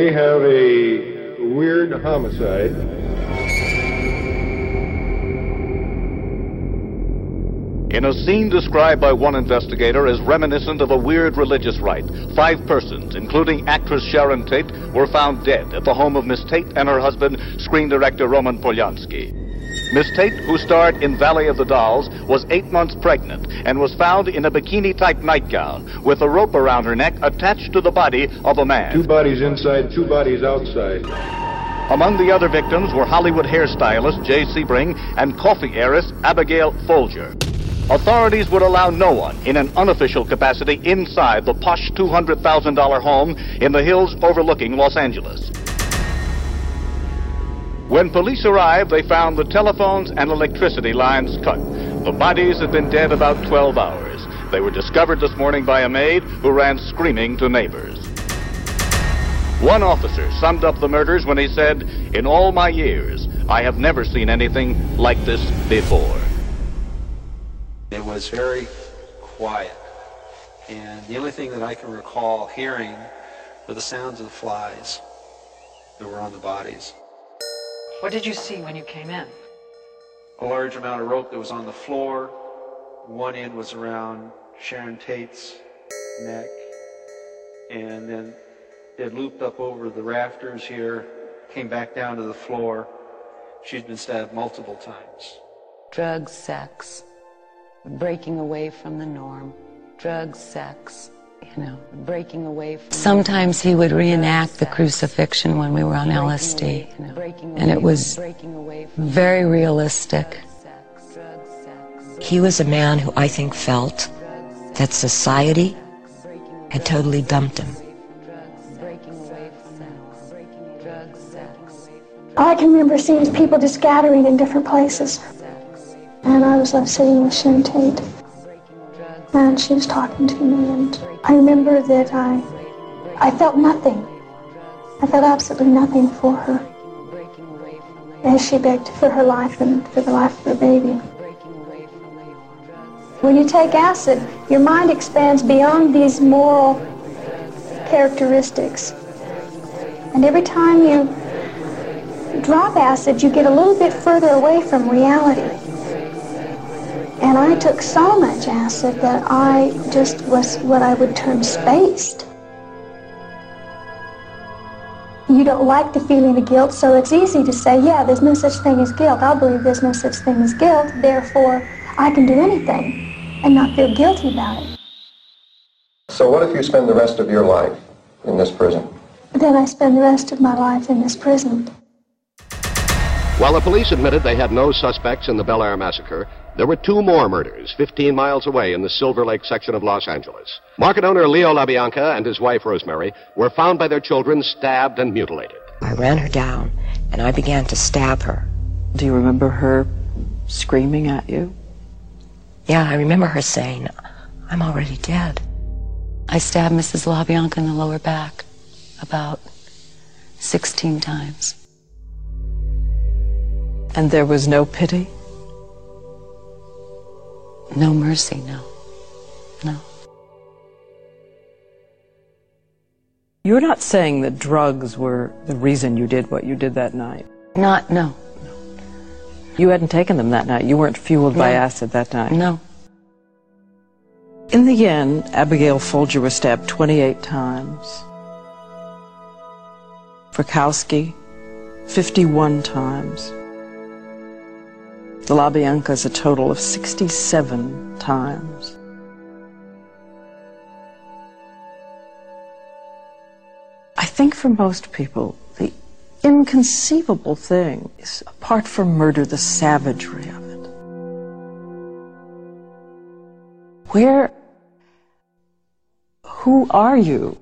We have a weird homicide. In a scene described by one investigator as reminiscent of a weird religious rite, five persons, including actress Sharon Tate, were found dead at the home of Miss Tate and her husband, screen director Roman Polanski. Miss Tate, who starred in Valley of the Dolls, was eight months pregnant and was found in a bikini-type nightgown with a rope around her neck attached to the body of a man. Two bodies inside, two bodies outside. Among the other victims were Hollywood hairstylist Jay Sebring and coffee heiress Abigail Folger. Authorities would allow no one in an unofficial capacity inside the posh $200,000 home in the hills overlooking Los Angeles. When police arrived, they found the telephones and electricity lines cut. The bodies had been dead about 12 hours. They were discovered this morning by a maid who ran screaming to neighbors. One officer summed up the murders when he said, In all my years, I have never seen anything like this before. It was very quiet. And the only thing that I can recall hearing were the sounds of the flies that were on the bodies. What did you see when you came in? A large amount of rope that was on the floor. One end was around Sharon Tate's neck. And then it looped up over the rafters here, came back down to the floor. She'd been stabbed multiple times. Drugs, sex, breaking away from the norm. Drugs, sex, you know, breaking away from. Sometimes he would reenact the crucifixion when we were on LSD, and it was very realistic. He was a man who I think felt that society had totally dumped him. I can remember seeing people just gathering in different places. And I was left sitting with Sharon Tate. She was talking to me, and I remember that I, I felt nothing. I felt absolutely nothing for her as she begged for her life and for the life of her baby. When you take acid, your mind expands beyond these moral characteristics. And every time you drop acid, you get a little bit further away from reality. And I took so much acid that I just was what I would term spaced. You don't like the feeling of guilt, so it's easy to say, yeah, there's no such thing as guilt. I believe there's no such thing as guilt, therefore I can do anything and not feel guilty about it. So what if you spend the rest of your life in this prison? Then I spend the rest of my life in this prison. While the police admitted they had no suspects in the Bel Air massacre, there were two more murders 15 miles away in the Silver Lake section of Los Angeles. Market owner Leo LaBianca and his wife Rosemary were found by their children stabbed and mutilated. I ran her down and I began to stab her. Do you remember her screaming at you? Yeah, I remember her saying, I'm already dead. I stabbed Mrs. LaBianca in the lower back about 16 times. And there was no pity? No mercy, no. No. You're not saying that drugs were the reason you did what you did that night? Not, no. You hadn't taken them that night. You weren't fueled by No. acid that night. No. In the end, Abigail Folger was stabbed 28 times. Frykowski, 51 times. The LaBiancas a total of 67 times. I think for most people, the inconceivable thing is, apart from murder, the savagery of it. Where, who are you